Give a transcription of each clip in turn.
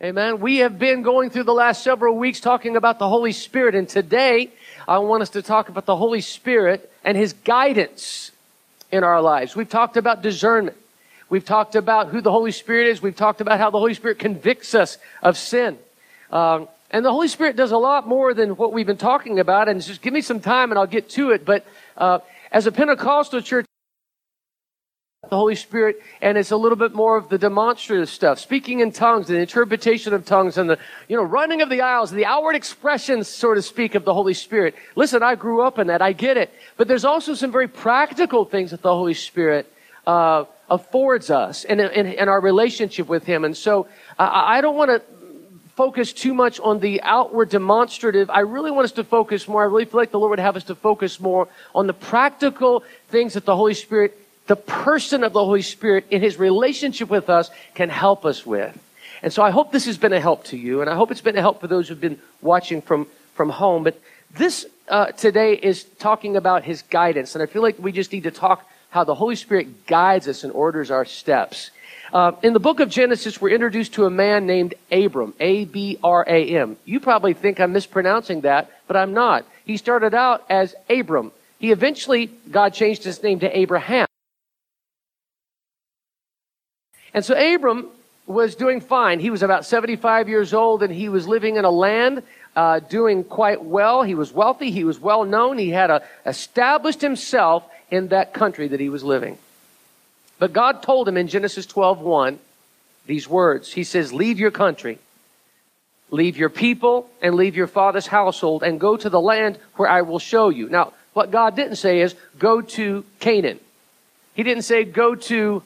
Amen. We have been going through the last several weeks talking about the Holy Spirit, and today I want us to talk about the Holy Spirit and His guidance in our lives. We've talked about discernment. We've talked about who the Holy Spirit is. We've talked about how the Holy Spirit convicts us of sin. Um, and the Holy Spirit does a lot more than what we've been talking about. And just give me some time and I'll get to it. But uh, as a Pentecostal church, the Holy Spirit, and it's a little bit more of the demonstrative stuff, speaking in tongues, the interpretation of tongues, and the you know running of the aisles, the outward expressions, so to speak, of the Holy Spirit. Listen, I grew up in that, I get it, but there's also some very practical things that the Holy Spirit uh, affords us in, in, in, our relationship with Him, and so I, I don't want to focus too much on the outward demonstrative. I really want us to focus more. I really feel like the Lord would have us to focus more on the practical things that the Holy Spirit the person of the Holy Spirit in his relationship with us can help us with. And so I hope this has been a help to you, and I hope it's been a help for those who've been watching from, from home. But this uh, today is talking about his guidance, and I feel like we just need to talk how the Holy Spirit guides us and orders our steps. Uh, in the book of Genesis, we're introduced to a man named Abram, A B R A M. You probably think I'm mispronouncing that, but I'm not. He started out as Abram. He eventually, God changed his name to Abraham. And so Abram was doing fine. He was about 75 years old and he was living in a land uh, doing quite well. He was wealthy. He was well known. He had established himself in that country that he was living. But God told him in Genesis 12:1 these words. He says, "Leave your country, leave your people, and leave your father's household, and go to the land where I will show you." Now, what God didn't say is, "Go to Canaan." He didn't say, "Go to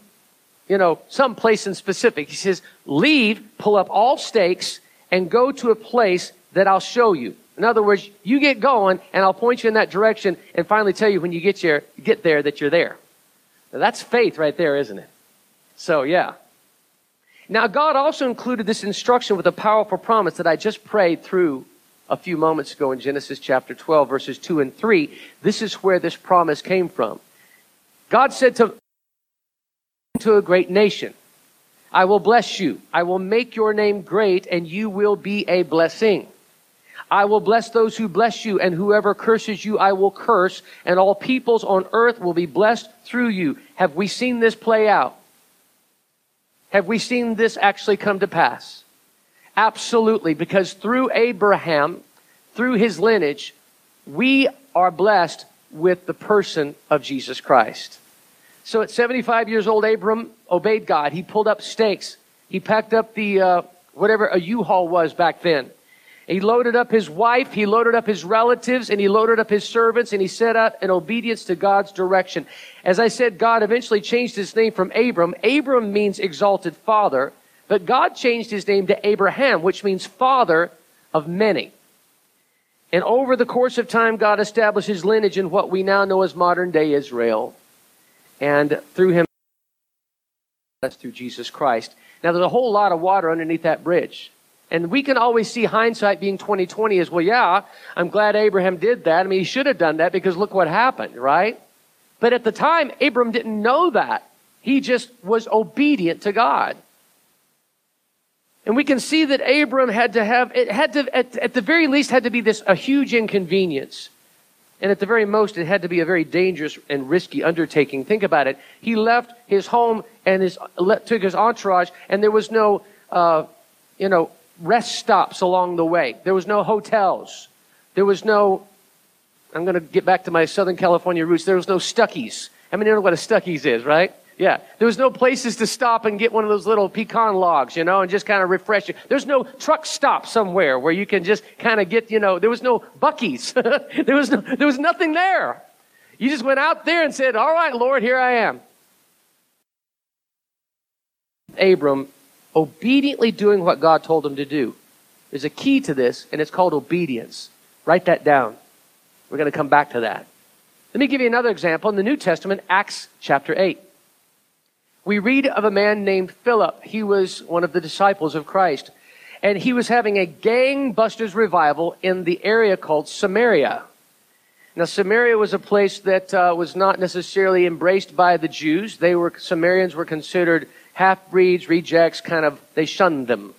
you know, some place in specific. He says, leave, pull up all stakes, and go to a place that I'll show you. In other words, you get going, and I'll point you in that direction, and finally tell you when you get there, get there that you're there. Now, that's faith right there, isn't it? So, yeah. Now, God also included this instruction with a powerful promise that I just prayed through a few moments ago in Genesis chapter 12, verses 2 and 3. This is where this promise came from. God said to to a great nation. I will bless you. I will make your name great and you will be a blessing. I will bless those who bless you and whoever curses you I will curse and all peoples on earth will be blessed through you. Have we seen this play out? Have we seen this actually come to pass? Absolutely, because through Abraham, through his lineage, we are blessed with the person of Jesus Christ. So at 75 years old, Abram obeyed God. He pulled up stakes. He packed up the, uh, whatever a U-Haul was back then. He loaded up his wife, he loaded up his relatives, and he loaded up his servants, and he set out in obedience to God's direction. As I said, God eventually changed his name from Abram. Abram means exalted father, but God changed his name to Abraham, which means father of many. And over the course of time, God established his lineage in what we now know as modern day Israel and through him that's through Jesus Christ. Now there's a whole lot of water underneath that bridge. And we can always see hindsight being 2020 as well, yeah, I'm glad Abraham did that. I mean, he should have done that because look what happened, right? But at the time, Abram didn't know that. He just was obedient to God. And we can see that Abram had to have, it had to, at, at the very least, had to be this, a huge inconvenience. And at the very most, it had to be a very dangerous and risky undertaking. Think about it. He left his home and his, took his entourage, and there was no, uh, you know, rest stops along the way. There was no hotels. There was no, I'm going to get back to my Southern California roots. There was no Stuckey's. I mean, you know what a Stuckey's is, right? Yeah. There was no places to stop and get one of those little pecan logs, you know, and just kind of refresh you. There's no truck stop somewhere where you can just kind of get, you know, there was no Buc-ee's. there was no, there was nothing there. You just went out there and said, all right, Lord, here I am. Abram obediently doing what God told him to do. There's a key to this, and it's called obedience. Write that down. We're going to come back to that. Let me give you another example in the New Testament, Acts chapter 8 we read of a man named Philip. He was one of the disciples of Christ. And he was having a gangbusters revival in the area called Samaria. Now, Samaria was a place that uh, was not necessarily embraced by the Jews. They were, Samaritans were considered half breeds, rejects, kind of, they shunned them.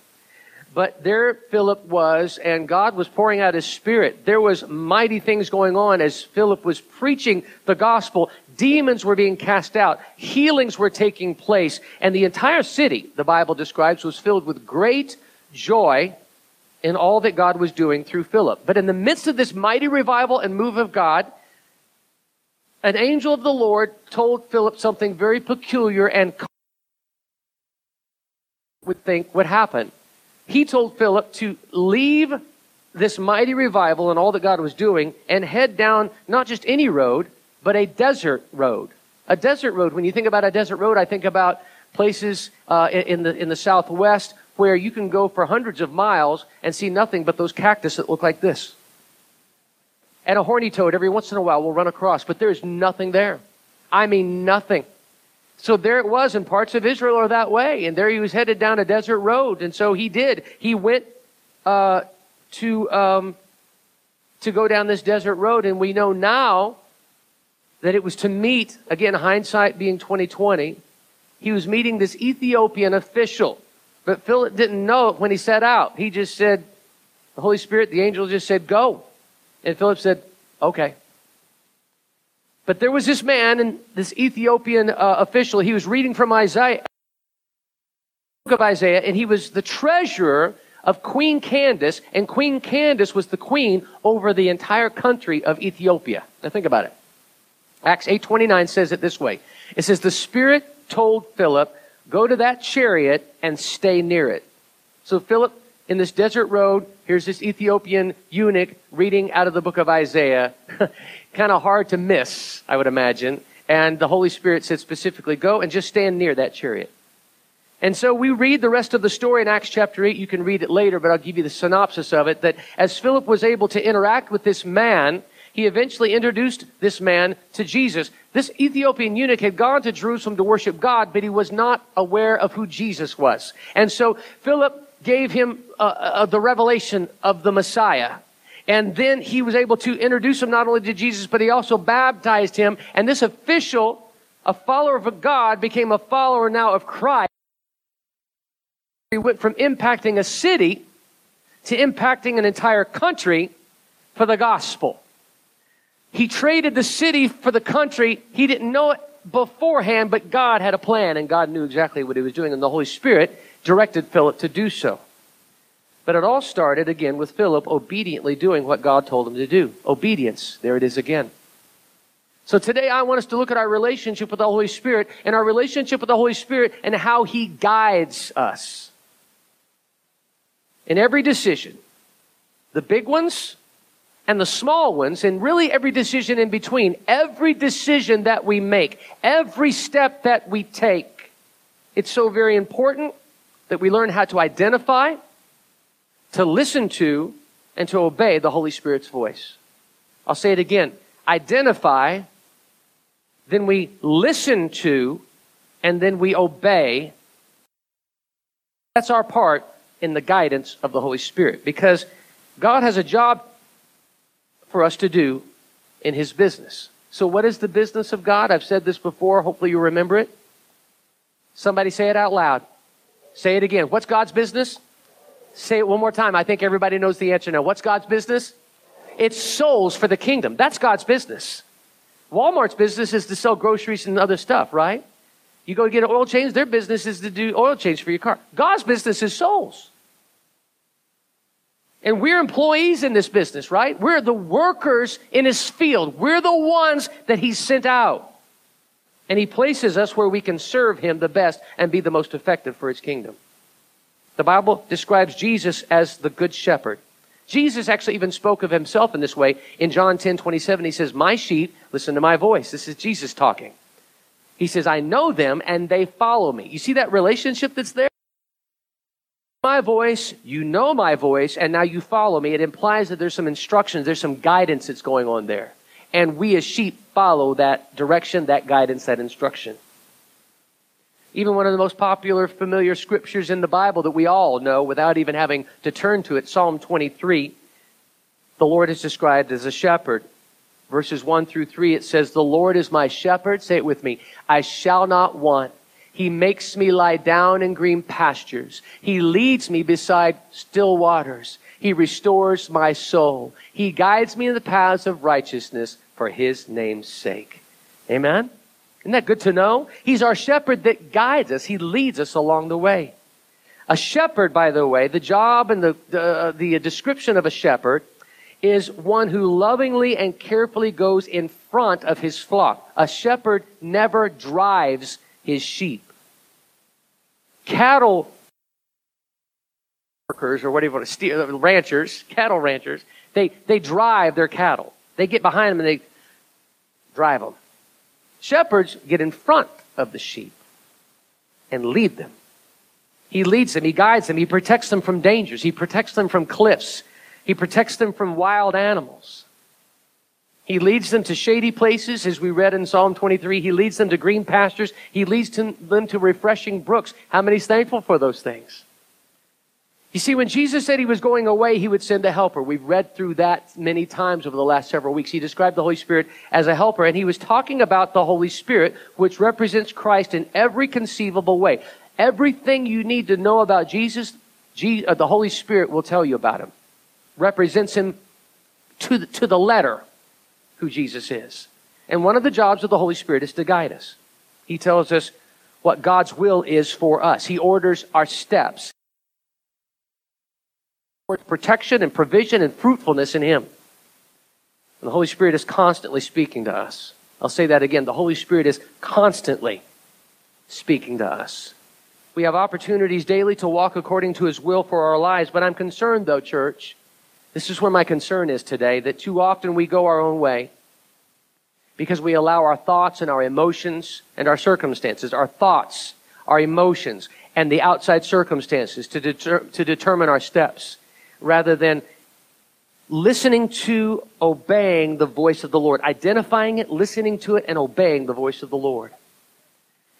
But there Philip was, and God was pouring out his spirit. There was mighty things going on as Philip was preaching the gospel. Demons were being cast out. Healings were taking place. And the entire city, the Bible describes, was filled with great joy in all that God was doing through Philip. But in the midst of this mighty revival and move of God, an angel of the Lord told Philip something very peculiar and would think would happen. He told Philip to leave this mighty revival and all that God was doing and head down not just any road, but a desert road. A desert road, when you think about a desert road, I think about places uh, in, the, in the southwest where you can go for hundreds of miles and see nothing but those cactus that look like this. And a horny toad every once in a while will run across, but there's nothing there. I mean, nothing. So there it was, and parts of Israel are that way. And there he was headed down a desert road. And so he did. He went uh, to, um, to go down this desert road. And we know now that it was to meet, again, hindsight being 2020, he was meeting this Ethiopian official. But Philip didn't know it when he set out. He just said, the Holy Spirit, the angel just said, go. And Philip said, okay. But there was this man and this Ethiopian uh, official. He was reading from Isaiah, of Isaiah, and he was the treasurer of Queen Candace, and Queen Candace was the queen over the entire country of Ethiopia. Now think about it. Acts 8:29 says it this way. It says the Spirit told Philip, "Go to that chariot and stay near it." So Philip in this desert road, here's this Ethiopian eunuch reading out of the book of Isaiah. kind of hard to miss, I would imagine. And the Holy Spirit said specifically, go and just stand near that chariot. And so we read the rest of the story in Acts chapter 8. You can read it later, but I'll give you the synopsis of it. That as Philip was able to interact with this man, he eventually introduced this man to Jesus. This Ethiopian eunuch had gone to Jerusalem to worship God, but he was not aware of who Jesus was. And so Philip gave him uh, uh, the revelation of the Messiah. And then he was able to introduce him not only to Jesus, but he also baptized him. And this official, a follower of God, became a follower now of Christ. He went from impacting a city to impacting an entire country for the gospel. He traded the city for the country. He didn't know it beforehand, but God had a plan and God knew exactly what he was doing. And the Holy Spirit directed Philip to do so. But it all started again with Philip obediently doing what God told him to do. Obedience. There it is again. So today I want us to look at our relationship with the Holy Spirit and our relationship with the Holy Spirit and how He guides us. In every decision, the big ones and the small ones, and really every decision in between, every decision that we make, every step that we take, it's so very important that we learn how to identify, to listen to, and to obey the Holy Spirit's voice. I'll say it again. Identify, then we listen to, and then we obey. That's our part in the guidance of the Holy Spirit because God has a job for us to do in His business. So, what is the business of God? I've said this before. Hopefully, you remember it. Somebody say it out loud. Say it again. What's God's business? Say it one more time. I think everybody knows the answer now. What's God's business? It's souls for the kingdom. That's God's business. Walmart's business is to sell groceries and other stuff, right? You go get an oil change, their business is to do oil change for your car. God's business is souls. And we're employees in this business, right? We're the workers in his field. We're the ones that he sent out. And he places us where we can serve him the best and be the most effective for his kingdom. The Bible describes Jesus as the good shepherd. Jesus actually even spoke of himself in this way. In John 10 27, he says, My sheep listen to my voice. This is Jesus talking. He says, I know them and they follow me. You see that relationship that's there? My voice, you know my voice, and now you follow me. It implies that there's some instructions, there's some guidance that's going on there. And we as sheep follow that direction, that guidance, that instruction. Even one of the most popular, familiar scriptures in the Bible that we all know without even having to turn to it, Psalm 23, the Lord is described as a shepherd. Verses 1 through 3, it says, The Lord is my shepherd. Say it with me. I shall not want. He makes me lie down in green pastures. He leads me beside still waters. He restores my soul. He guides me in the paths of righteousness for his name's sake. Amen? Isn't that good to know? He's our shepherd that guides us. He leads us along the way. A shepherd, by the way, the job and the, the, uh, the description of a shepherd is one who lovingly and carefully goes in front of his flock. A shepherd never drives his sheep. Cattle workers, or what do you want ranchers, cattle ranchers, they, they drive their cattle. They get behind them and they drive them. Shepherds get in front of the sheep and lead them. He leads them, he guides them, he protects them from dangers, he protects them from cliffs, he protects them from wild animals. He leads them to shady places, as we read in Psalm 23. He leads them to green pastures. He leads them to refreshing brooks. How many's thankful for those things? You see, when Jesus said he was going away, he would send a helper. We've read through that many times over the last several weeks. He described the Holy Spirit as a helper, and he was talking about the Holy Spirit, which represents Christ in every conceivable way. Everything you need to know about Jesus, uh, the Holy Spirit will tell you about him. Represents him to the, to the letter who Jesus is. And one of the jobs of the Holy Spirit is to guide us. He tells us what God's will is for us. He orders our steps protection and provision and fruitfulness in Him. And the Holy Spirit is constantly speaking to us. I'll say that again. The Holy Spirit is constantly speaking to us. We have opportunities daily to walk according to His will for our lives, but I'm concerned, though, church. This is where my concern is today that too often we go our own way because we allow our thoughts and our emotions and our circumstances, our thoughts, our emotions, and the outside circumstances to, deter- to determine our steps rather than listening to, obeying the voice of the Lord, identifying it, listening to it, and obeying the voice of the Lord.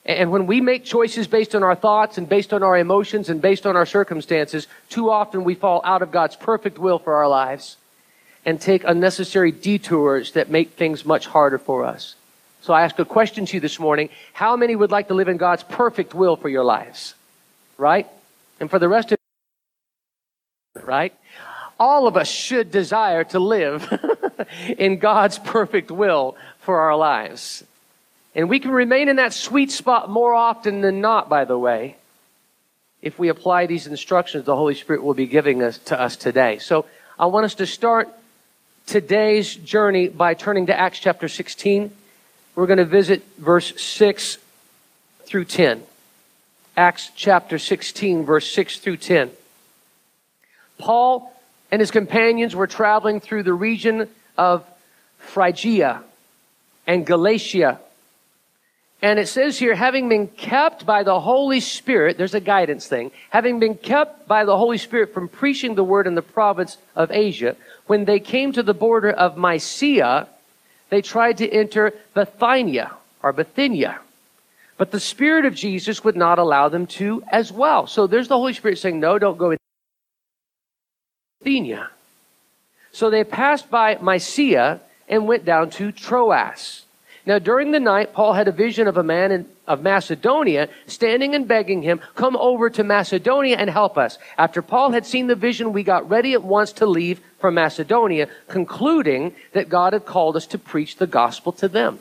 And when we make choices based on our thoughts and based on our emotions and based on our circumstances, too often we fall out of God's perfect will for our lives and take unnecessary detours that make things much harder for us. So I ask a question to you this morning. How many would like to live in God's perfect will for your lives? Right? And for the rest of right? All of us should desire to live in God's perfect will for our lives. And we can remain in that sweet spot more often than not, by the way, if we apply these instructions the Holy Spirit will be giving us to us today. So I want us to start today's journey by turning to Acts chapter 16. We're going to visit verse 6 through 10. Acts chapter 16, verse 6 through 10. Paul and his companions were traveling through the region of Phrygia and Galatia. And it says here, having been kept by the Holy Spirit, there's a guidance thing, having been kept by the Holy Spirit from preaching the word in the province of Asia, when they came to the border of Mysia, they tried to enter Bithynia or Bithynia. But the Spirit of Jesus would not allow them to as well. So there's the Holy Spirit saying, no, don't go in Bithynia. So they passed by Mysia and went down to Troas. Now, during the night, Paul had a vision of a man in, of Macedonia standing and begging him, Come over to Macedonia and help us. After Paul had seen the vision, we got ready at once to leave for Macedonia, concluding that God had called us to preach the gospel to them.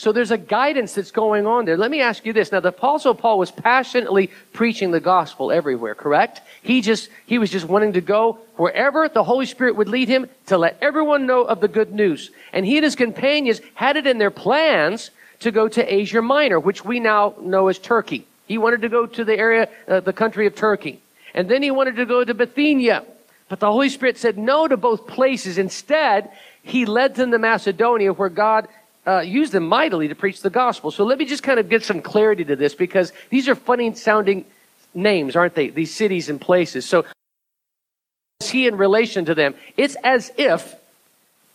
So there's a guidance that's going on there. Let me ask you this. Now, the Apostle Paul was passionately preaching the gospel everywhere, correct? He just, he was just wanting to go wherever the Holy Spirit would lead him to let everyone know of the good news. And he and his companions had it in their plans to go to Asia Minor, which we now know as Turkey. He wanted to go to the area, uh, the country of Turkey. And then he wanted to go to Bithynia. But the Holy Spirit said no to both places. Instead, he led them to Macedonia where God uh, them mightily to preach the gospel. So let me just kind of get some clarity to this because these are funny sounding names, aren't they? These cities and places. So is he in relation to them. It's as if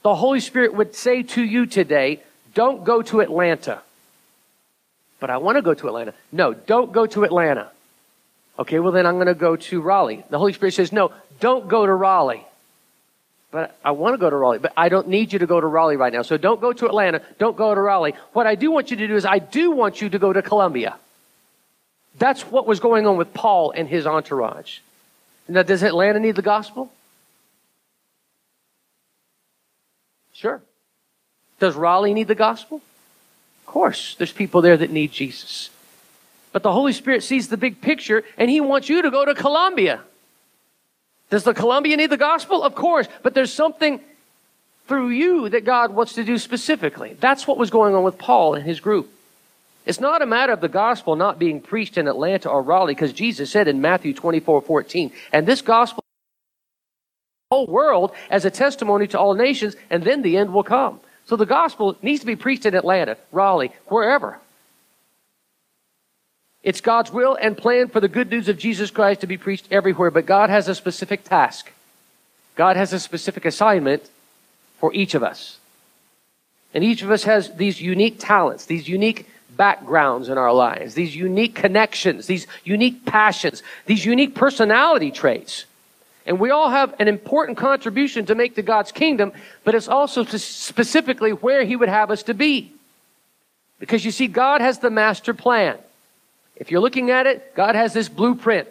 the Holy Spirit would say to you today, don't go to Atlanta. But I want to go to Atlanta. No, don't go to Atlanta. Okay, well then I'm going to go to Raleigh. The Holy Spirit says, no, don't go to Raleigh but I want to go to Raleigh, but I don't need you to go to Raleigh right now. So don't go to Atlanta. Don't go to Raleigh. What I do want you to do is I do want you to go to Columbia. That's what was going on with Paul and his entourage. Now, does Atlanta need the gospel? Sure. Does Raleigh need the gospel? Of course, there's people there that need Jesus. But the Holy Spirit sees the big picture and He wants you to go to Columbia. Does the Columbia need the gospel? Of course, but there's something through you that God wants to do specifically. That's what was going on with Paul and his group. It's not a matter of the gospel not being preached in Atlanta or Raleigh, because Jesus said in Matthew 24 14, and this gospel whole world as a testimony to all nations, and then the end will come. So the gospel needs to be preached in Atlanta, Raleigh, wherever. It's God's will and plan for the good news of Jesus Christ to be preached everywhere, but God has a specific task. God has a specific assignment for each of us. And each of us has these unique talents, these unique backgrounds in our lives, these unique connections, these unique passions, these unique personality traits. And we all have an important contribution to make to God's kingdom, but it's also specifically where He would have us to be. Because you see, God has the master plan. If you're looking at it, God has this blueprint.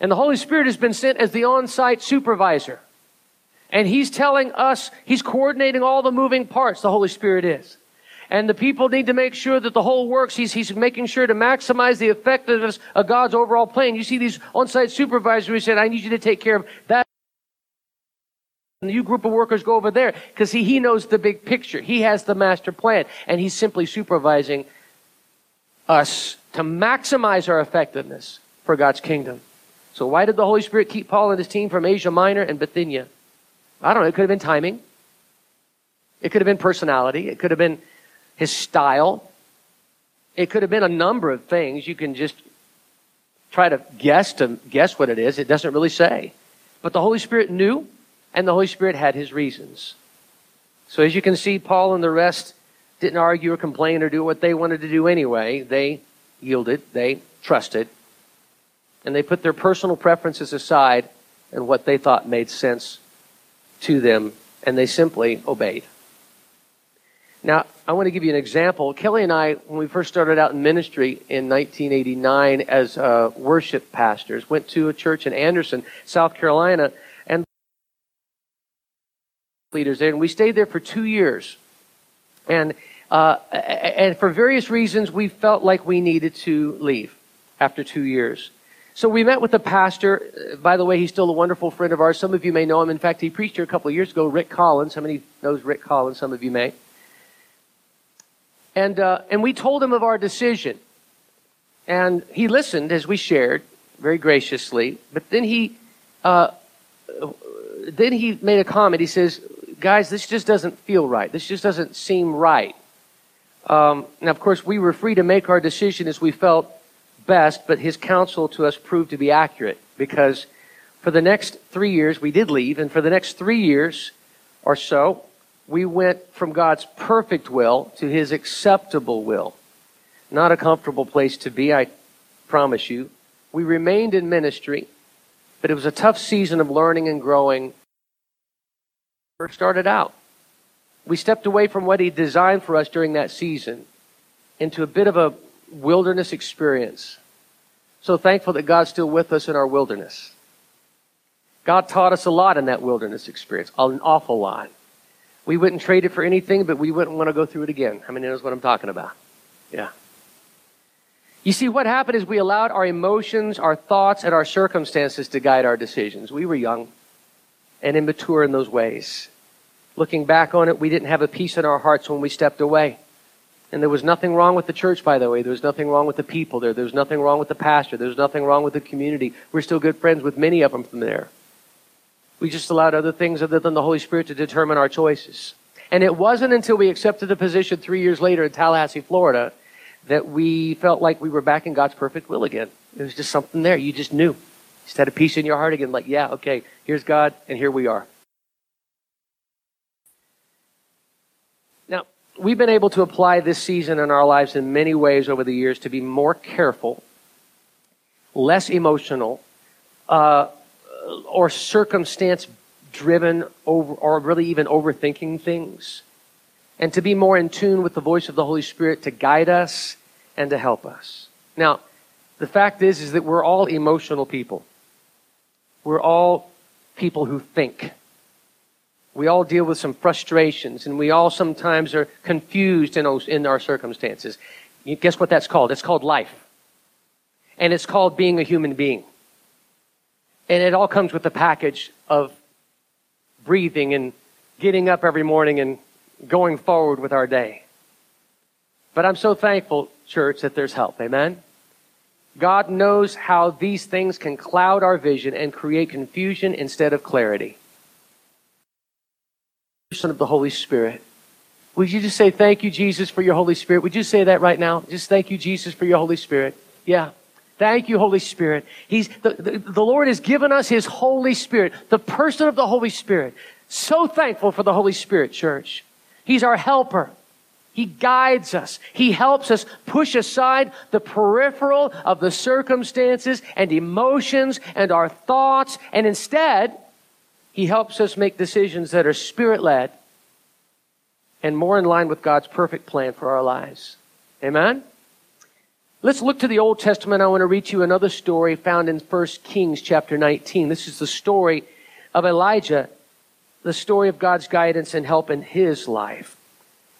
And the Holy Spirit has been sent as the on site supervisor. And He's telling us, He's coordinating all the moving parts, the Holy Spirit is. And the people need to make sure that the whole works. He's, he's making sure to maximize the effectiveness of God's overall plan. You see these on-site supervisors who said, I need you to take care of that. And you group of workers go over there because he, he knows the big picture. He has the master plan and he's simply supervising us to maximize our effectiveness for God's kingdom. So why did the Holy Spirit keep Paul and his team from Asia Minor and Bithynia? I don't know. It could have been timing. It could have been personality. It could have been his style. It could have been a number of things. You can just try to guess to guess what it is. It doesn't really say. But the Holy Spirit knew, and the Holy Spirit had his reasons. So as you can see, Paul and the rest didn't argue or complain or do what they wanted to do anyway. They yielded, they trusted, and they put their personal preferences aside and what they thought made sense to them, and they simply obeyed. Now, I want to give you an example. Kelly and I, when we first started out in ministry in 1989 as uh, worship pastors, went to a church in Anderson, South Carolina, and leaders there, and we stayed there for two years. And uh, and for various reasons, we felt like we needed to leave after two years. So we met with the pastor. By the way, he's still a wonderful friend of ours. Some of you may know him. In fact, he preached here a couple of years ago, Rick Collins. How many knows Rick Collins? Some of you may. And, uh, and we told him of our decision. And he listened as we shared very graciously. But then he, uh, then he made a comment. He says, guys, this just doesn't feel right. This just doesn't seem right. Um, now, of course, we were free to make our decision as we felt best, but his counsel to us proved to be accurate because for the next three years, we did leave, and for the next three years or so, we went from God's perfect will to his acceptable will. Not a comfortable place to be, I promise you. We remained in ministry, but it was a tough season of learning and growing. First started out. We stepped away from what he designed for us during that season into a bit of a wilderness experience. So thankful that God's still with us in our wilderness. God taught us a lot in that wilderness experience, an awful lot. We wouldn't trade it for anything, but we wouldn't want to go through it again. How many knows what I'm talking about? Yeah. You see, what happened is we allowed our emotions, our thoughts, and our circumstances to guide our decisions. We were young and immature in those ways. Looking back on it, we didn't have a peace in our hearts when we stepped away. And there was nothing wrong with the church, by the way. There was nothing wrong with the people there. There was nothing wrong with the pastor. There was nothing wrong with the community. We're still good friends with many of them from there. We just allowed other things other than the Holy Spirit to determine our choices. And it wasn't until we accepted the position three years later in Tallahassee, Florida, that we felt like we were back in God's perfect will again. It was just something there. You just knew. You just had a peace in your heart again, like, yeah, okay, here's God, and here we are. Now, we've been able to apply this season in our lives in many ways over the years to be more careful, less emotional, uh, or circumstance driven over, or really even overthinking things. And to be more in tune with the voice of the Holy Spirit to guide us and to help us. Now, The fact is, is that we're all emotional people. We're all people who think. We all deal with some frustrations, and we all sometimes are confused in, our circumstances. Guess what that's called? It's called life. And it's called being a human being. And it all comes with the package of breathing and getting up every morning and going forward with our day. But I'm so thankful, church, that there's help. Amen? God knows how these things can cloud our vision and create confusion instead of clarity. Son of the Holy Spirit. Would you just say, Thank you, Jesus, for your Holy Spirit? Would you say that right now? Just thank you, Jesus, for your Holy Spirit. Yeah. Thank you, Holy Spirit. He's, the, the, the Lord has given us His Holy Spirit, the person of the Holy Spirit. So thankful for the Holy Spirit, church. He's our helper. He guides us. He helps us push aside the peripheral of the circumstances and emotions and our thoughts. And instead, He helps us make decisions that are spirit led and more in line with God's perfect plan for our lives. Amen? Let's look to the Old Testament. I want to read you another story found in 1 Kings chapter 19. This is the story of Elijah, the story of God's guidance and help in his life.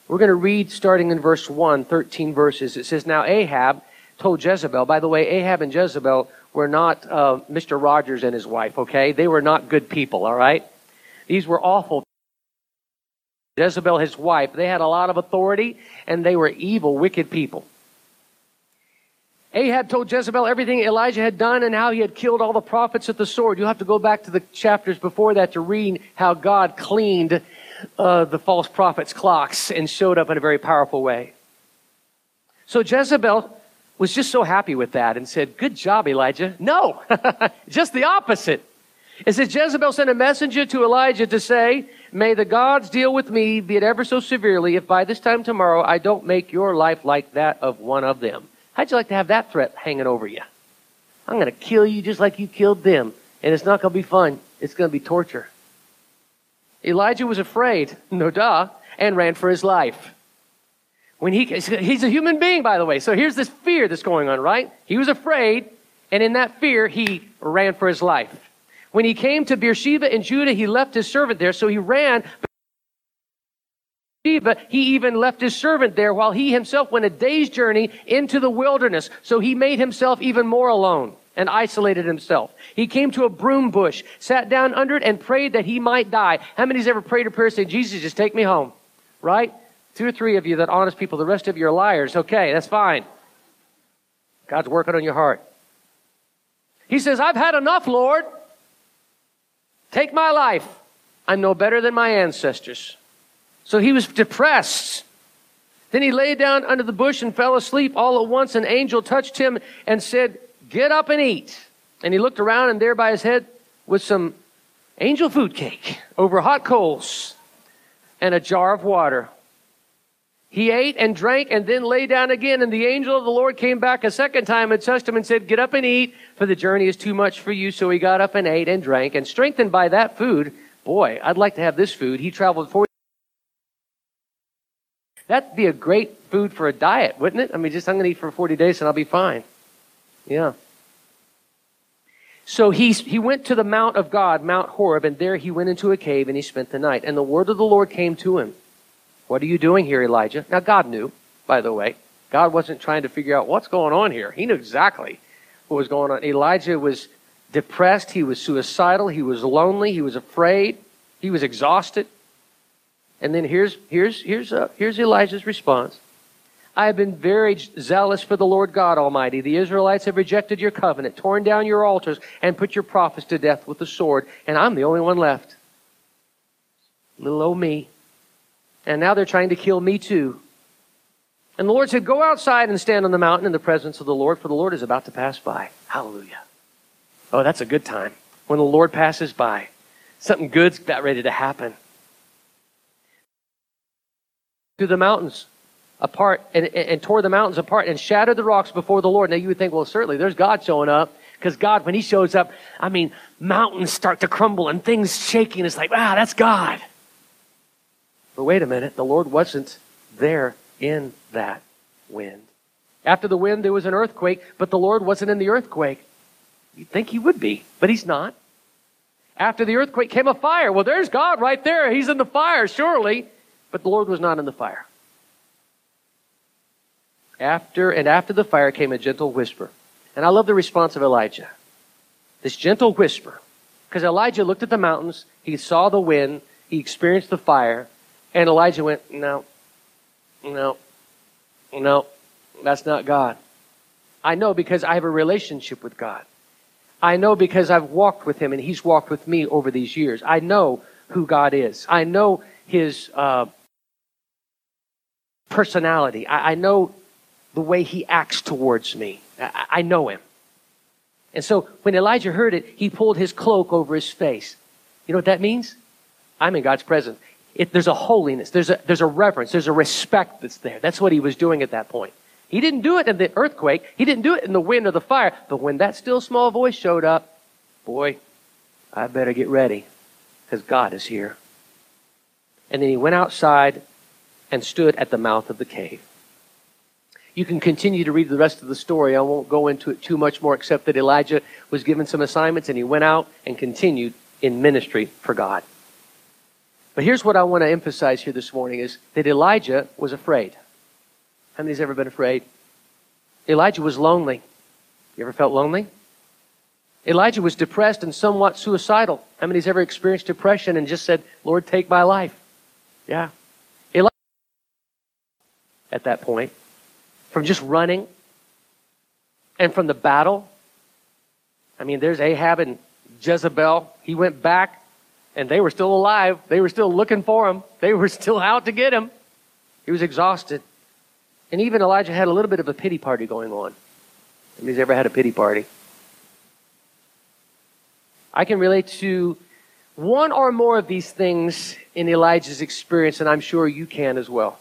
We're going to read starting in verse 1, 13 verses. It says, Now Ahab told Jezebel, by the way, Ahab and Jezebel were not uh, Mr. Rogers and his wife, okay? They were not good people, all right? These were awful. Jezebel, his wife, they had a lot of authority and they were evil, wicked people. Ahab told Jezebel everything Elijah had done and how he had killed all the prophets with the sword. You'll have to go back to the chapters before that to read how God cleaned uh, the false prophets' clocks and showed up in a very powerful way. So Jezebel was just so happy with that and said, Good job, Elijah. No, just the opposite. It says Jezebel sent a messenger to Elijah to say, May the gods deal with me, be it ever so severely, if by this time tomorrow I don't make your life like that of one of them. How'd you like to have that threat hanging over you? I'm going to kill you just like you killed them. And it's not going to be fun. It's going to be torture. Elijah was afraid, no duh, and ran for his life. When he, he's a human being, by the way. So here's this fear that's going on, right? He was afraid, and in that fear, he ran for his life. When he came to Beersheba in Judah, he left his servant there, so he ran. But he even left his servant there while he himself went a day's journey into the wilderness. So he made himself even more alone and isolated himself. He came to a broom bush, sat down under it, and prayed that he might die. How many's ever prayed a prayer saying, Jesus, just take me home? Right? Two or three of you that honest people, the rest of you are liars. Okay, that's fine. God's working on your heart. He says, I've had enough, Lord. Take my life. I'm no better than my ancestors. So he was depressed. Then he lay down under the bush and fell asleep. All at once, an angel touched him and said, Get up and eat. And he looked around, and there by his head was some angel food cake over hot coals and a jar of water. He ate and drank and then lay down again. And the angel of the Lord came back a second time and touched him and said, Get up and eat, for the journey is too much for you. So he got up and ate and drank. And strengthened by that food, boy, I'd like to have this food. He traveled 40. That'd be a great food for a diet, wouldn't it? I mean, just I'm going to eat for 40 days and I'll be fine. Yeah. So he, he went to the Mount of God, Mount Horeb, and there he went into a cave and he spent the night. And the word of the Lord came to him. What are you doing here, Elijah? Now, God knew, by the way. God wasn't trying to figure out what's going on here. He knew exactly what was going on. Elijah was depressed. He was suicidal. He was lonely. He was afraid. He was exhausted. And then here's, here's, here's, uh, here's Elijah's response. I have been very zealous for the Lord God Almighty. The Israelites have rejected your covenant, torn down your altars, and put your prophets to death with the sword, and I'm the only one left. Little old me. And now they're trying to kill me too. And the Lord said, Go outside and stand on the mountain in the presence of the Lord, for the Lord is about to pass by. Hallelujah. Oh, that's a good time. When the Lord passes by, something good's about ready to happen. Through the mountains apart and, and tore the mountains apart and shattered the rocks before the Lord. Now you would think, well, certainly there's God showing up. Because God, when He shows up, I mean, mountains start to crumble and things shaking. It's like, wow, that's God. But wait a minute, the Lord wasn't there in that wind. After the wind, there was an earthquake, but the Lord wasn't in the earthquake. You'd think he would be, but he's not. After the earthquake came a fire. Well, there's God right there. He's in the fire, surely. But the Lord was not in the fire. After and after the fire came a gentle whisper. And I love the response of Elijah. This gentle whisper. Because Elijah looked at the mountains, he saw the wind, he experienced the fire, and Elijah went, No, no, no, that's not God. I know because I have a relationship with God. I know because I've walked with him and he's walked with me over these years. I know who God is. I know his uh, personality. I, I, know the way he acts towards me. I, I know him. And so when Elijah heard it, he pulled his cloak over his face. You know what that means? I'm in God's presence. It, there's a holiness, there's a, there's a reverence, there's a respect that's there. That's what he was doing at that point. He didn't do it in the earthquake. He didn't do it in the wind or the fire. But when that still small voice showed up, boy, I better get ready because God is here. And then he went outside and stood at the mouth of the cave. You can continue to read the rest of the story. I won't go into it too much more, except that Elijah was given some assignments and he went out and continued in ministry for God. But here's what I want to emphasize here this morning is that Elijah was afraid. How many's ever been afraid? Elijah was lonely. You ever felt lonely? Elijah was depressed and somewhat suicidal. How many's ever experienced depression and just said, Lord, take my life? Yeah. Elijah, at that point, from just running and from the battle. I mean, there's Ahab and Jezebel. He went back and they were still alive. They were still looking for him. They were still out to get him. He was exhausted. And even Elijah had a little bit of a pity party going on. Anybody's ever had a pity party? I can relate to one or more of these things in Elijah's experience, and I'm sure you can as well.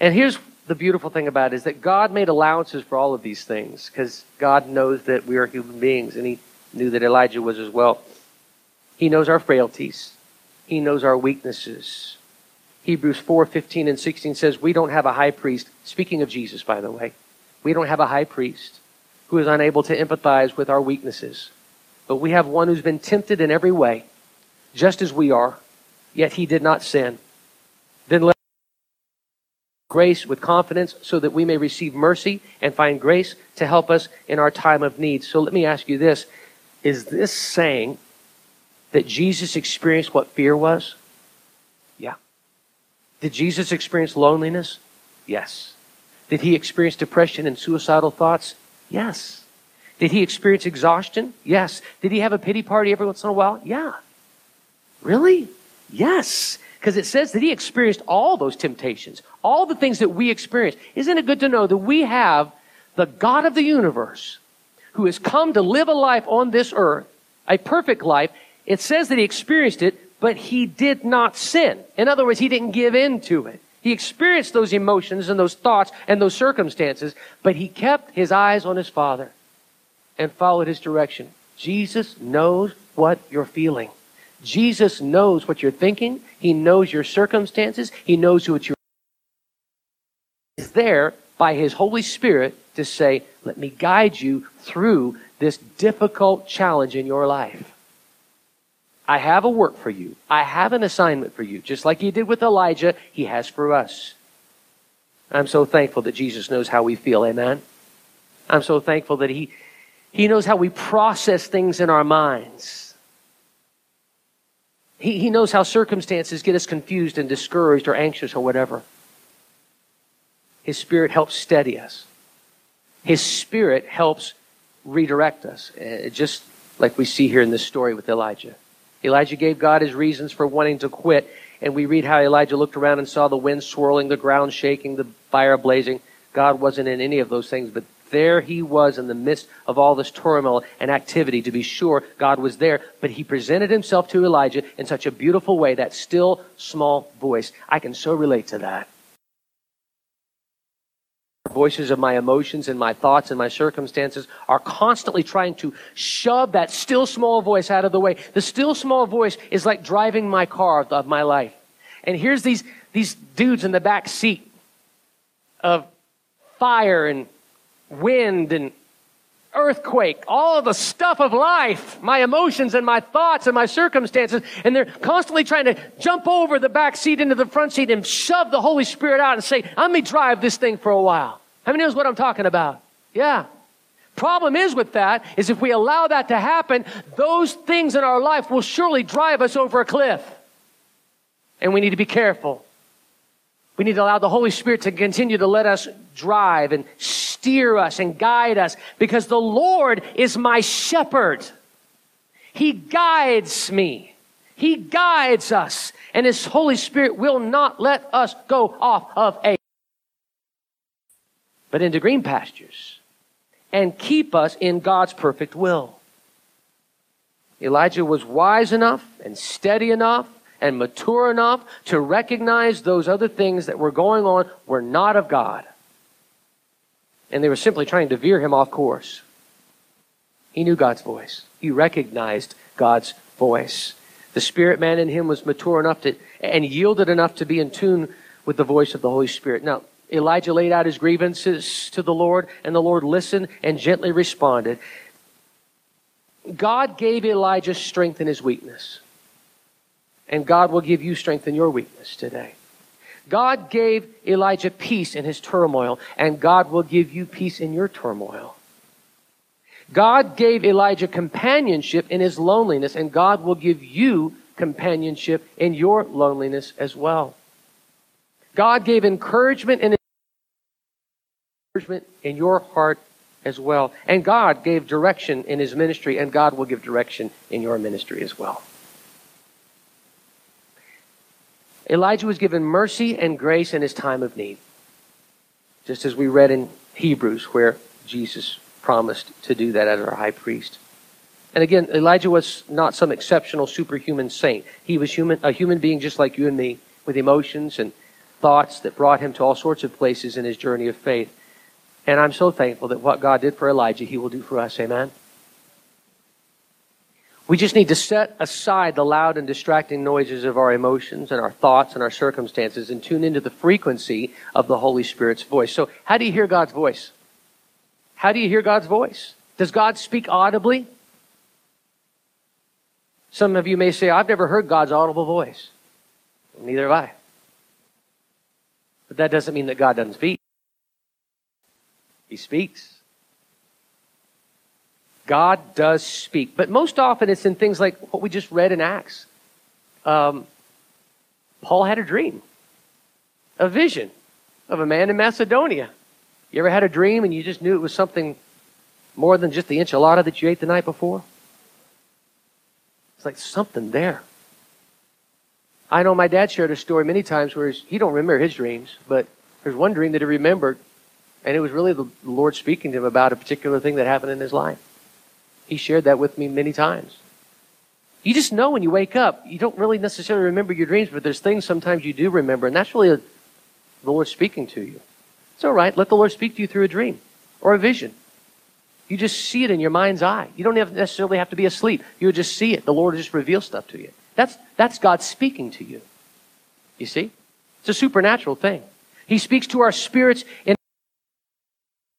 And here's the beautiful thing about it is that God made allowances for all of these things because God knows that we are human beings, and He knew that Elijah was as well. He knows our frailties. He knows our weaknesses. Hebrews 4 15 and 16 says, We don't have a high priest. Speaking of Jesus, by the way, we don't have a high priest who is unable to empathize with our weaknesses. But we have one who's been tempted in every way, just as we are, yet he did not sin. Then let grace with confidence so that we may receive mercy and find grace to help us in our time of need. So let me ask you this Is this saying that Jesus experienced what fear was? Yeah. Did Jesus experience loneliness? Yes. Did he experience depression and suicidal thoughts? Yes. Did he experience exhaustion? Yes. Did he have a pity party every once in a while? Yeah. Really? Yes. Because it says that he experienced all those temptations, all the things that we experience. Isn't it good to know that we have the God of the universe who has come to live a life on this earth, a perfect life? It says that he experienced it but he did not sin. In other words, he didn't give in to it. He experienced those emotions and those thoughts and those circumstances, but he kept his eyes on his Father and followed his direction. Jesus knows what you're feeling. Jesus knows what you're thinking. He knows your circumstances. He knows what you're is there by his Holy Spirit to say, let me guide you through this difficult challenge in your life. I have a work for you. I have an assignment for you. Just like he did with Elijah, he has for us. I'm so thankful that Jesus knows how we feel. Amen. I'm so thankful that he, he knows how we process things in our minds. He, he knows how circumstances get us confused and discouraged or anxious or whatever. His Spirit helps steady us. His Spirit helps redirect us, uh, just like we see here in this story with Elijah. Elijah gave God his reasons for wanting to quit. And we read how Elijah looked around and saw the wind swirling, the ground shaking, the fire blazing. God wasn't in any of those things, but there he was in the midst of all this turmoil and activity. To be sure, God was there, but he presented himself to Elijah in such a beautiful way, that still small voice. I can so relate to that voices of my emotions and my thoughts and my circumstances are constantly trying to shove that still small voice out of the way. The still small voice is like driving my car of my life. And here's these, these dudes in the back seat of fire and wind and earthquake, all the stuff of life, my emotions and my thoughts and my circumstances, and they're constantly trying to jump over the back seat into the front seat and shove the Holy Spirit out and say, let me drive this thing for a while. How many knows what I'm talking about? Yeah. Problem is with that is if we allow that to happen, those things in our life will surely drive us over a cliff. And we need to be careful. We need to allow the Holy Spirit to continue to let us drive and steer us and guide us because the Lord is my shepherd. He guides me. He guides us. And His Holy Spirit will not let us go off of a but into green pastures and keep us in God's perfect will. Elijah was wise enough and steady enough and mature enough to recognize those other things that were going on were not of God. And they were simply trying to veer him off course. He knew God's voice. He recognized God's voice. The spirit man in him was mature enough to and yielded enough to be in tune with the voice of the Holy Spirit. Now, Elijah laid out his grievances to the Lord, and the Lord listened and gently responded. God gave Elijah strength in his weakness. And God will give you strength in your weakness today. God gave Elijah peace in his turmoil, and God will give you peace in your turmoil. God gave Elijah companionship in his loneliness, and God will give you companionship in your loneliness as well. God gave encouragement in encouragement in your heart as well. And God gave direction in his ministry, and God will give direction in your ministry as well. Elijah was given mercy and grace in his time of need. Just as we read in Hebrews, where Jesus promised to do that as our high priest. And again, Elijah was not some exceptional superhuman saint. He was human, a human being just like you and me, with emotions and thoughts that brought him to all sorts of places in his journey of faith. And I'm so thankful that what God did for Elijah, he will do for us. Amen. We just need to set aside the loud and distracting noises of our emotions and our thoughts and our circumstances and tune into the frequency of the Holy Spirit's voice. So, how do you hear God's voice? How do you hear God's voice? Does God speak audibly? Some of you may say, I've never heard God's audible voice. Neither have I. But that doesn't mean that God doesn't speak. He speaks. God does speak, but most often it's in things like what we just read in Acts. Um, Paul had a dream, a vision of a man in Macedonia. You ever had a dream and you just knew it was something more than just the enchilada that you ate the night before? It's like something there. I know my dad shared a story many times where he don't remember his dreams, but there's one dream that he remembered, and it was really the Lord speaking to him about a particular thing that happened in his life. He shared that with me many times. You just know when you wake up, you don't really necessarily remember your dreams, but there's things sometimes you do remember, and that's really a, the Lord speaking to you. It's all right. Let the Lord speak to you through a dream or a vision. You just see it in your mind's eye. You don't have necessarily have to be asleep. You just see it. The Lord just reveal stuff to you. That's, that's God speaking to you. You see? It's a supernatural thing. He speaks to our spirits in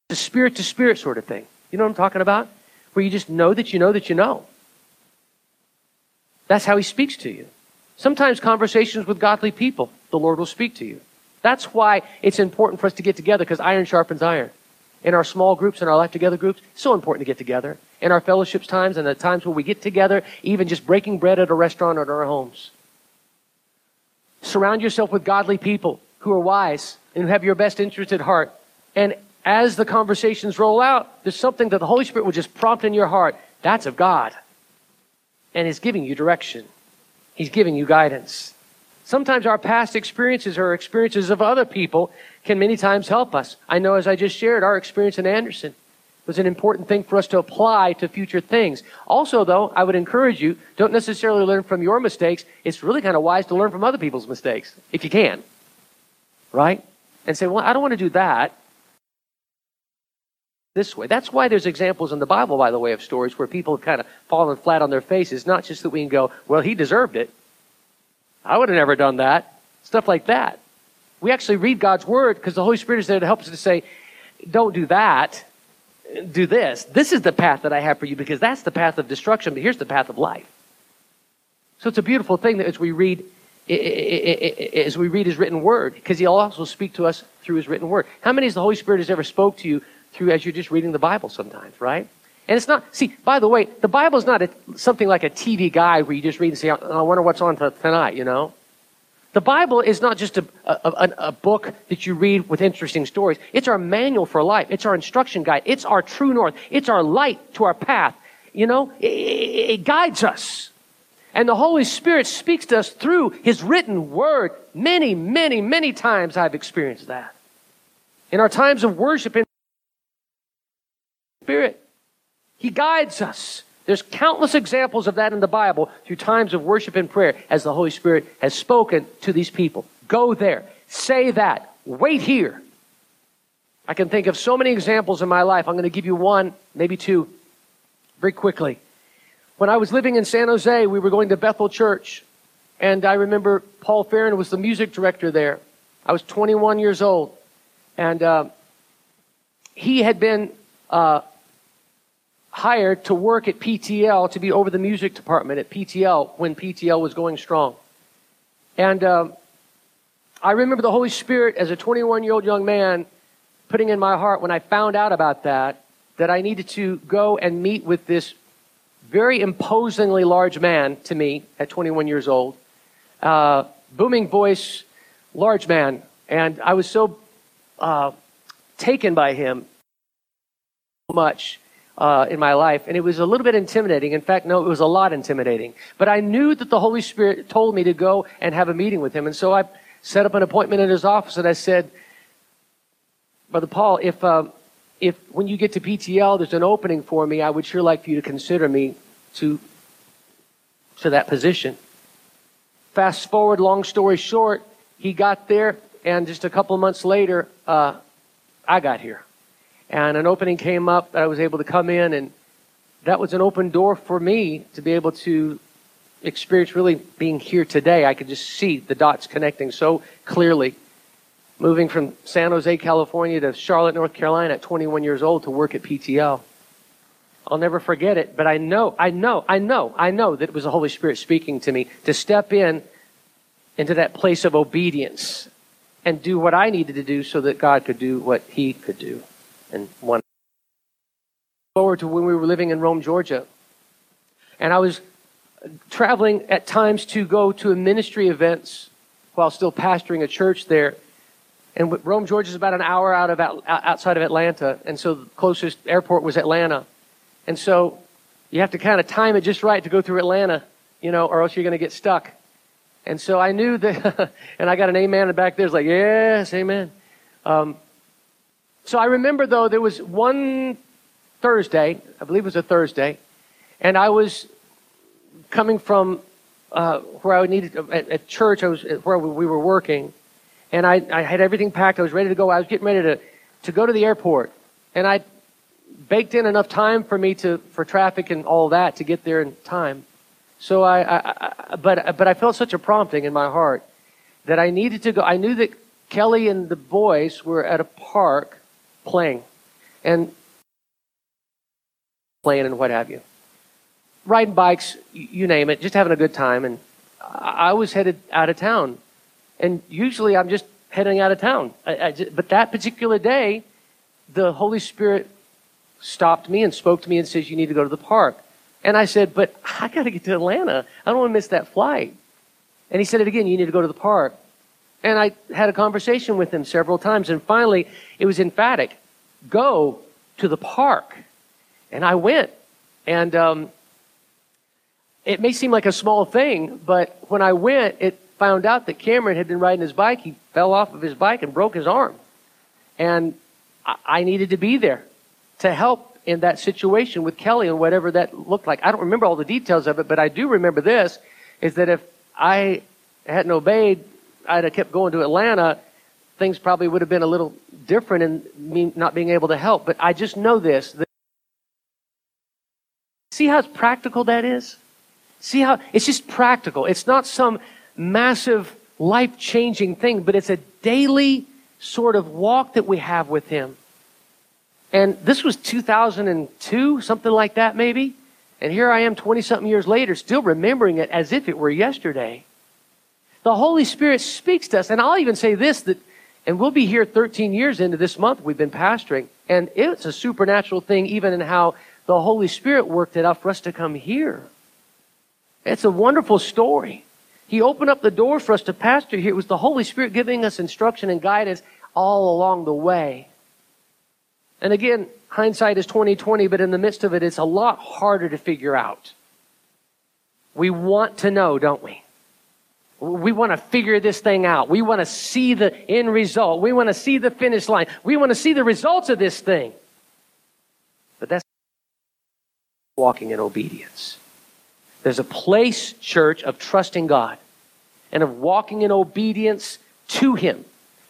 a spirit to spirit sort of thing. You know what I'm talking about? Where you just know that you know that you know. That's how he speaks to you. Sometimes conversations with godly people, the Lord will speak to you. That's why it's important for us to get together because iron sharpens iron. In our small groups, in our life together groups, so important to get together. In our fellowships times and the times where we get together, even just breaking bread at a restaurant or in our homes. Surround yourself with godly people who are wise and who have your best interest at heart. And as the conversations roll out, there's something that the Holy Spirit will just prompt in your heart. That's of God. And He's giving you direction, He's giving you guidance. Sometimes our past experiences or experiences of other people can many times help us. I know, as I just shared, our experience in Anderson was an important thing for us to apply to future things. Also, though, I would encourage you, don't necessarily learn from your mistakes. It's really kind of wise to learn from other people's mistakes, if you can. Right? And say, well, I don't want to do that this way. That's why there's examples in the Bible, by the way, of stories where people have kind of fallen flat on their faces, not just that we can go, well, he deserved it. I would have never done that. Stuff like that. We actually read God's word because the Holy Spirit is there to help us to say, don't do that. Do this. This is the path that I have for you because that's the path of destruction, but here's the path of life. So it's a beautiful thing that as we read as we read his written word, because he'll also speak to us through his written word. How many has the Holy Spirit has ever spoke to you through as you're just reading the Bible sometimes, right? And it's not, see, by the way, the Bible is not a, something like a TV guide where you just read and say, oh, I wonder what's on tonight, you know? The Bible is not just a, a, a, book that you read with interesting stories. It's our manual for life. It's our instruction guide. It's our true north. It's our light to our path. You know, it, it guides us. And the Holy Spirit speaks to us through His written word. Many, many, many times I've experienced that. In our times of worship Spirit, He guides us. There's countless examples of that in the Bible through times of worship and prayer as the Holy Spirit has spoken to these people. Go there. Say that. Wait here. I can think of so many examples in my life. I'm going to give you one, maybe two, very quickly. When I was living in San Jose, we were going to Bethel Church. And I remember Paul Farron was the music director there. I was 21 years old. And uh, he had been uh, hired to work at PTL to be over the music department at PTL when PTL was going strong. And um, I remember the Holy Spirit as a 21 year old young man putting in my heart when I found out about that, that I needed to go and meet with this very imposingly large man to me at 21 years old. Uh, booming voice, large man. And I was so uh, taken by him so much uh, in my life, and it was a little bit intimidating. In fact, no, it was a lot intimidating. But I knew that the Holy Spirit told me to go and have a meeting with him, and so I set up an appointment in his office, and I said, Brother Paul, if uh, if when you get to PTL, there's an opening for me, I would sure like for you to consider me to to that position. Fast forward, long story short, he got there, and just a couple months later, uh, I got here and an opening came up that I was able to come in, and that was an open door for me to be able to experience really being here today. I could just see the dots connecting so clearly. Moving from San Jose, California to Charlotte, North Carolina at 21 years old to work at PTL. I'll never forget it, but I know, I know, I know, I know that it was the Holy Spirit speaking to me to step in into that place of obedience and do what I needed to do so that God could do what He could do and one forward to when we were living in Rome, Georgia. And I was traveling at times to go to ministry events while still pastoring a church there. And Rome, Georgia is about an hour out of outside of Atlanta, and so the closest airport was Atlanta. And so you have to kind of time it just right to go through Atlanta, you know, or else you're going to get stuck. And so I knew that, and I got an amen back there. It's like, yes, amen. Um, so I remember, though, there was one Thursday, I believe it was a Thursday, and I was coming from uh, where I needed, at, at, church, I was where we were working, and I, I had everything packed. I was ready to go. I was getting ready to, to go to the airport, and I baked in enough time for me to, for traffic and all that to get there in time. So I, I, I but, but I felt such a prompting in my heart that I needed to go. I knew that Kelly and the boys were at a park playing and playing and what have you. Riding bikes, you name it, just having a good time. And I was headed out of town. And usually I'm just heading out of town. I, I just, but that particular day, the Holy Spirit stopped me and spoke to me and says, You need to go to the park. And I said, But I got to get to Atlanta. I don't want to miss that flight. And he said it again, You need to go to the park. And I had a conversation with him several times. And finally, it was emphatic go to the park. And I went. And um, it may seem like a small thing, but when I went, it found out that Cameron had been riding his bike. He fell off of his bike and broke his arm. And I needed to be there to help in that situation with Kelly and whatever that looked like. I don't remember all the details of it, but I do remember this is that if I hadn't obeyed, I'd have kept going to Atlanta, things probably would have been a little different in me not being able to help. But I just know this. That See how practical that is? See how it's just practical. It's not some massive life changing thing, but it's a daily sort of walk that we have with Him. And this was 2002, something like that, maybe. And here I am 20 something years later, still remembering it as if it were yesterday. The Holy Spirit speaks to us. And I'll even say this that, and we'll be here 13 years into this month we've been pastoring. And it's a supernatural thing, even in how the Holy Spirit worked it out for us to come here. It's a wonderful story. He opened up the door for us to pastor here. It was the Holy Spirit giving us instruction and guidance all along the way. And again, hindsight is 2020, but in the midst of it, it's a lot harder to figure out. We want to know, don't we? We want to figure this thing out. We want to see the end result. We want to see the finish line. We want to see the results of this thing. But that's walking in obedience. There's a place, church, of trusting God and of walking in obedience to Him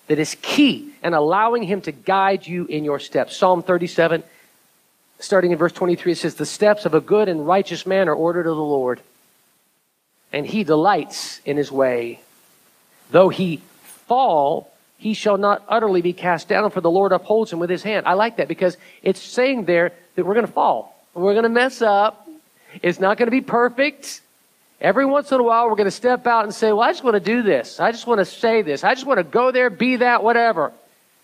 that is key and allowing Him to guide you in your steps. Psalm 37, starting in verse 23, it says, The steps of a good and righteous man are ordered of the Lord, and He delights in His way. Though he fall, he shall not utterly be cast down, for the Lord upholds him with his hand. I like that because it's saying there that we're going to fall. We're going to mess up. It's not going to be perfect. Every once in a while, we're going to step out and say, Well, I just want to do this. I just want to say this. I just want to go there, be that, whatever.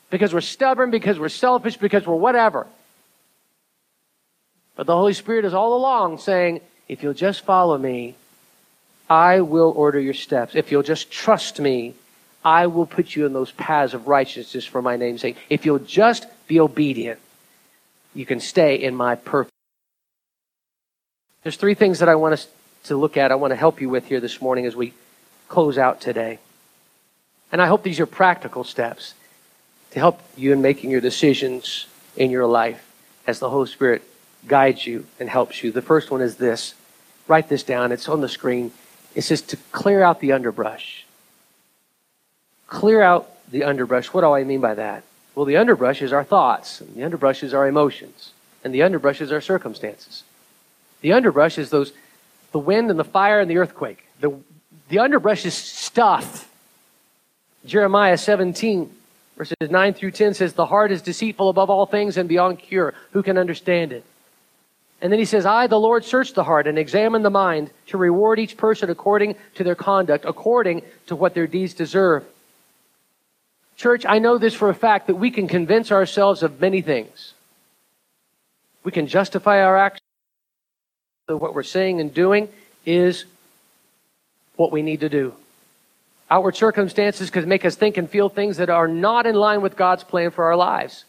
Because we're stubborn, because we're selfish, because we're whatever. But the Holy Spirit is all along saying, If you'll just follow me, I will order your steps. If you'll just trust me, I will put you in those paths of righteousness for my name's sake. If you'll just be obedient, you can stay in my perfect. There's three things that I want us to look at, I want to help you with here this morning as we close out today. And I hope these are practical steps to help you in making your decisions in your life as the Holy Spirit guides you and helps you. The first one is this. Write this down. It's on the screen. It says to clear out the underbrush. Clear out the underbrush. What do I mean by that? Well, the underbrush is our thoughts, and the underbrush is our emotions, and the underbrush is our circumstances. The underbrush is those, the wind and the fire and the earthquake. The, the underbrush is stuff. Jeremiah 17, verses 9 through 10 says, The heart is deceitful above all things and beyond cure. Who can understand it? And then he says, I, the Lord, search the heart and examine the mind to reward each person according to their conduct, according to what their deeds deserve. Church, I know this for a fact that we can convince ourselves of many things. We can justify our actions that what we're saying and doing is what we need to do. Outward circumstances can make us think and feel things that are not in line with God's plan for our lives.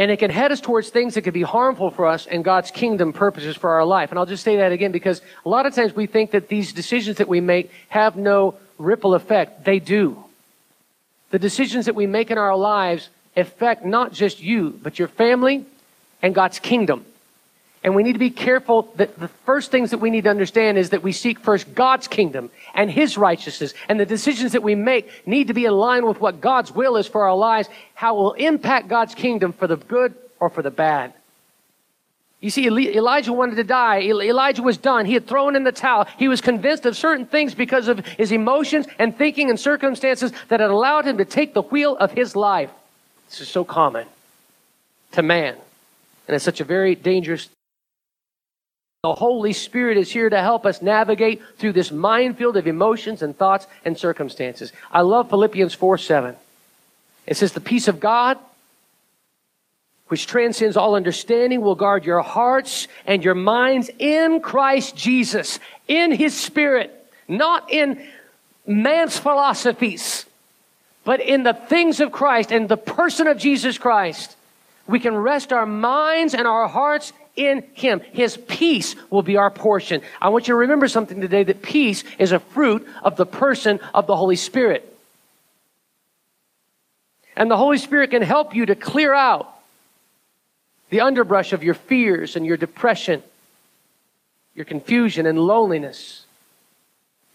And it can head us towards things that could be harmful for us and God's kingdom purposes for our life. And I'll just say that again because a lot of times we think that these decisions that we make have no ripple effect. They do. The decisions that we make in our lives affect not just you, but your family and God's kingdom. And we need to be careful that the first things that we need to understand is that we seek first God's kingdom and His righteousness. And the decisions that we make need to be line with what God's will is for our lives, how it will impact God's kingdom for the good or for the bad. You see, Elijah wanted to die. Elijah was done. He had thrown in the towel. He was convinced of certain things because of his emotions and thinking and circumstances that had allowed him to take the wheel of his life. This is so common to man. And it's such a very dangerous the Holy Spirit is here to help us navigate through this minefield of emotions and thoughts and circumstances. I love Philippians 4 7. It says, The peace of God, which transcends all understanding, will guard your hearts and your minds in Christ Jesus, in His Spirit, not in man's philosophies, but in the things of Christ and the person of Jesus Christ. We can rest our minds and our hearts in Him. His peace will be our portion. I want you to remember something today that peace is a fruit of the person of the Holy Spirit. And the Holy Spirit can help you to clear out the underbrush of your fears and your depression, your confusion and loneliness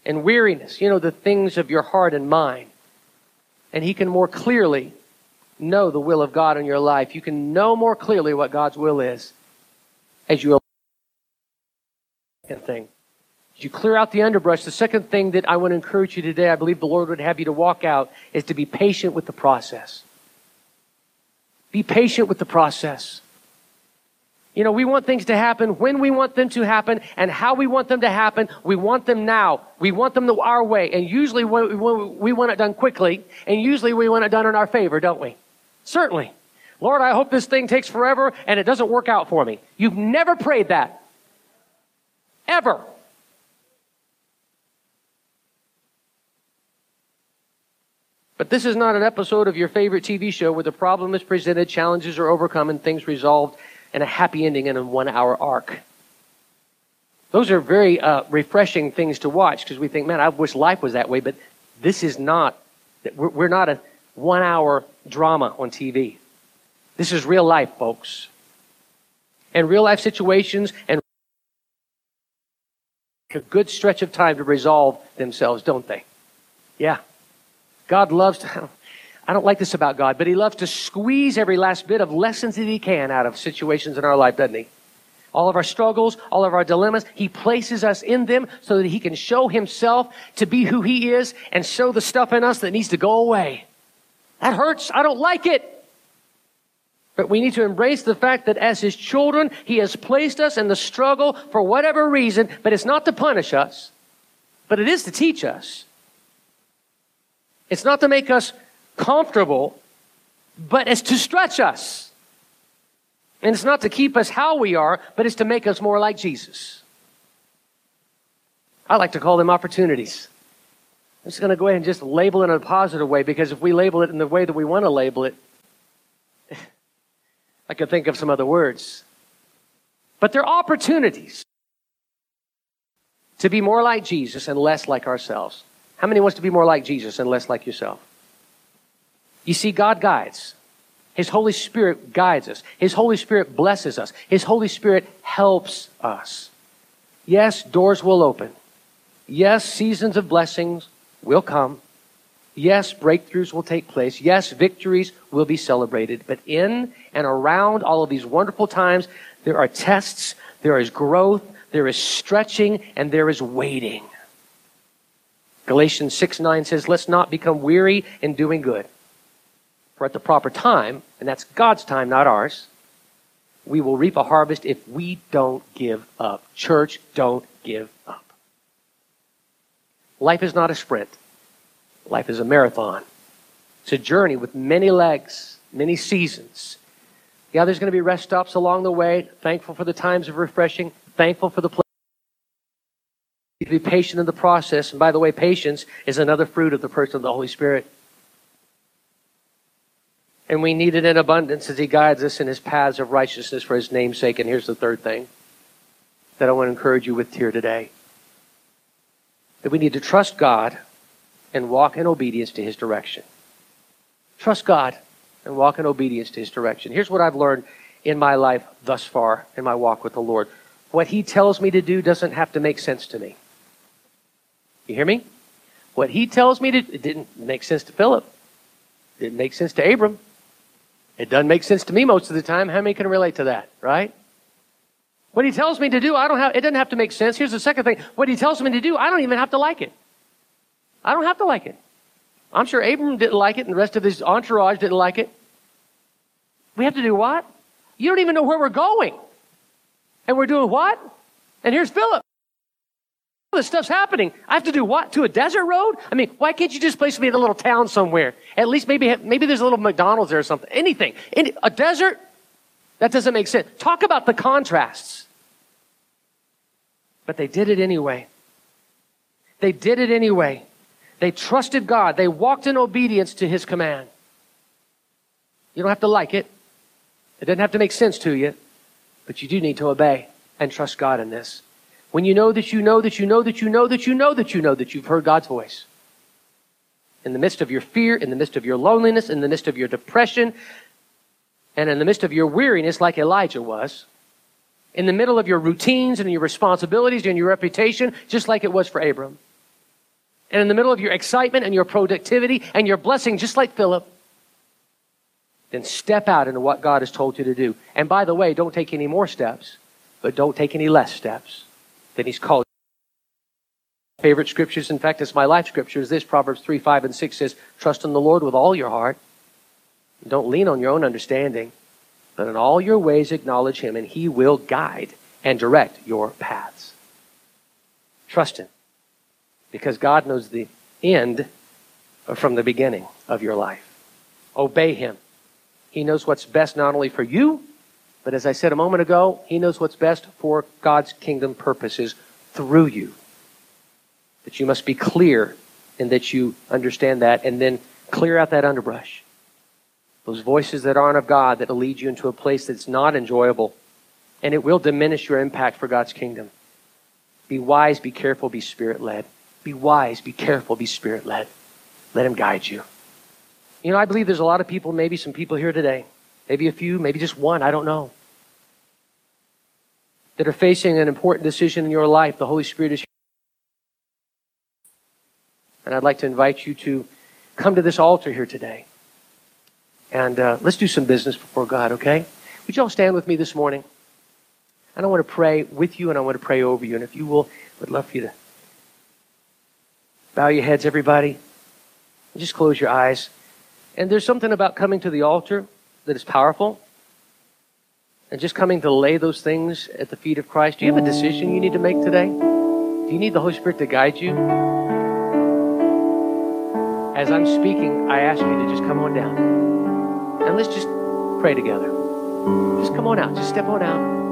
and weariness, you know, the things of your heart and mind. And He can more clearly know the will of God in your life. You can know more clearly what God's will is as you second thing. As you clear out the underbrush, the second thing that I want to encourage you today, I believe the Lord would have you to walk out, is to be patient with the process. Be patient with the process. You know, we want things to happen when we want them to happen and how we want them to happen. We want them now. We want them the, our way. And usually we, we want it done quickly, and usually we want it done in our favor, don't we? Certainly. Lord, I hope this thing takes forever and it doesn't work out for me. You've never prayed that. Ever. But this is not an episode of your favorite TV show where the problem is presented, challenges are overcome, and things resolved and a happy ending in a one hour arc. Those are very uh, refreshing things to watch because we think, man, I wish life was that way, but this is not. We're not a one hour drama on TV. This is real life, folks. And real life situations and a good stretch of time to resolve themselves, don't they? Yeah. God loves to, I don't like this about God, but He loves to squeeze every last bit of lessons that He can out of situations in our life, doesn't He? All of our struggles, all of our dilemmas, He places us in them so that He can show Himself to be who He is and show the stuff in us that needs to go away. That hurts. I don't like it. But we need to embrace the fact that as His children, He has placed us in the struggle for whatever reason, but it's not to punish us, but it is to teach us. It's not to make us comfortable, but it's to stretch us. And it's not to keep us how we are, but it's to make us more like Jesus. I like to call them opportunities. I'm just going to go ahead and just label it in a positive way because if we label it in the way that we want to label it, I could think of some other words. But they're opportunities to be more like Jesus and less like ourselves. How many wants to be more like Jesus and less like yourself? You see, God guides. His Holy Spirit guides us. His Holy Spirit blesses us. His Holy Spirit helps us. Yes, doors will open. Yes, seasons of blessings will come. Yes, breakthroughs will take place. Yes, victories will be celebrated. But in and around all of these wonderful times, there are tests, there is growth, there is stretching, and there is waiting. Galatians 6 9 says, Let's not become weary in doing good. For at the proper time, and that's God's time, not ours, we will reap a harvest if we don't give up. Church, don't give up. Life is not a sprint. Life is a marathon. It's a journey with many legs, many seasons. Yeah, there's going to be rest stops along the way. Thankful for the times of refreshing. Thankful for the place. To be patient in the process. And by the way, patience is another fruit of the person of the Holy Spirit. And we need it in abundance as He guides us in His paths of righteousness for His name's sake. And here's the third thing that I want to encourage you with here today that we need to trust God and walk in obedience to His direction. Trust God and walk in obedience to His direction. Here's what I've learned in my life thus far in my walk with the Lord. What He tells me to do doesn't have to make sense to me. You hear me? What He tells me to it didn't make sense to Philip. It didn't make sense to Abram. It doesn't make sense to me most of the time. How many can relate to that, right? What he tells me to do, I don't have, it doesn't have to make sense. Here's the second thing. What he tells me to do, I don't even have to like it. I don't have to like it. I'm sure Abram didn't like it and the rest of his entourage didn't like it. We have to do what? You don't even know where we're going. And we're doing what? And here's Philip All this stuff's happening. I have to do what? To a desert road? I mean, why can't you just place me in a little town somewhere? At least maybe maybe there's a little McDonald's there or something. Anything. Any, a desert? That doesn't make sense. Talk about the contrasts. But they did it anyway. They did it anyway. They trusted God. They walked in obedience to His command. You don't have to like it. It doesn't have to make sense to you. But you do need to obey and trust God in this. When you know that you know that you know that you know that you know that you know that you've heard God's voice. In the midst of your fear, in the midst of your loneliness, in the midst of your depression, and in the midst of your weariness, like Elijah was, in the middle of your routines and your responsibilities and your reputation, just like it was for Abram, and in the middle of your excitement and your productivity and your blessing, just like Philip, then step out into what God has told you to do. And by the way, don't take any more steps, but don't take any less steps that he's called. Favorite scriptures, in fact, it's my life scripture, is this Proverbs 3, 5, and 6 says, Trust in the Lord with all your heart. Don't lean on your own understanding, but in all your ways acknowledge him, and he will guide and direct your paths. Trust him, because God knows the end from the beginning of your life. Obey him. He knows what's best not only for you, but as I said a moment ago, he knows what's best for God's kingdom purposes through you. That you must be clear and that you understand that, and then clear out that underbrush. Those voices that aren't of God that lead you into a place that's not enjoyable, and it will diminish your impact for God's kingdom. Be wise, be careful, be spirit led. Be wise, be careful, be spirit led. Let Him guide you. You know, I believe there's a lot of people, maybe some people here today, maybe a few, maybe just one, I don't know, that are facing an important decision in your life. The Holy Spirit is here. And I'd like to invite you to come to this altar here today. And uh, let's do some business before God, okay? Would you all stand with me this morning? And I want to pray with you and I want to pray over you. And if you will, I would love for you to bow your heads, everybody. Just close your eyes. And there's something about coming to the altar that is powerful. And just coming to lay those things at the feet of Christ. Do you have a decision you need to make today? Do you need the Holy Spirit to guide you? As I'm speaking, I ask you to just come on down. And let's just pray together. Just come on out. Just step on out.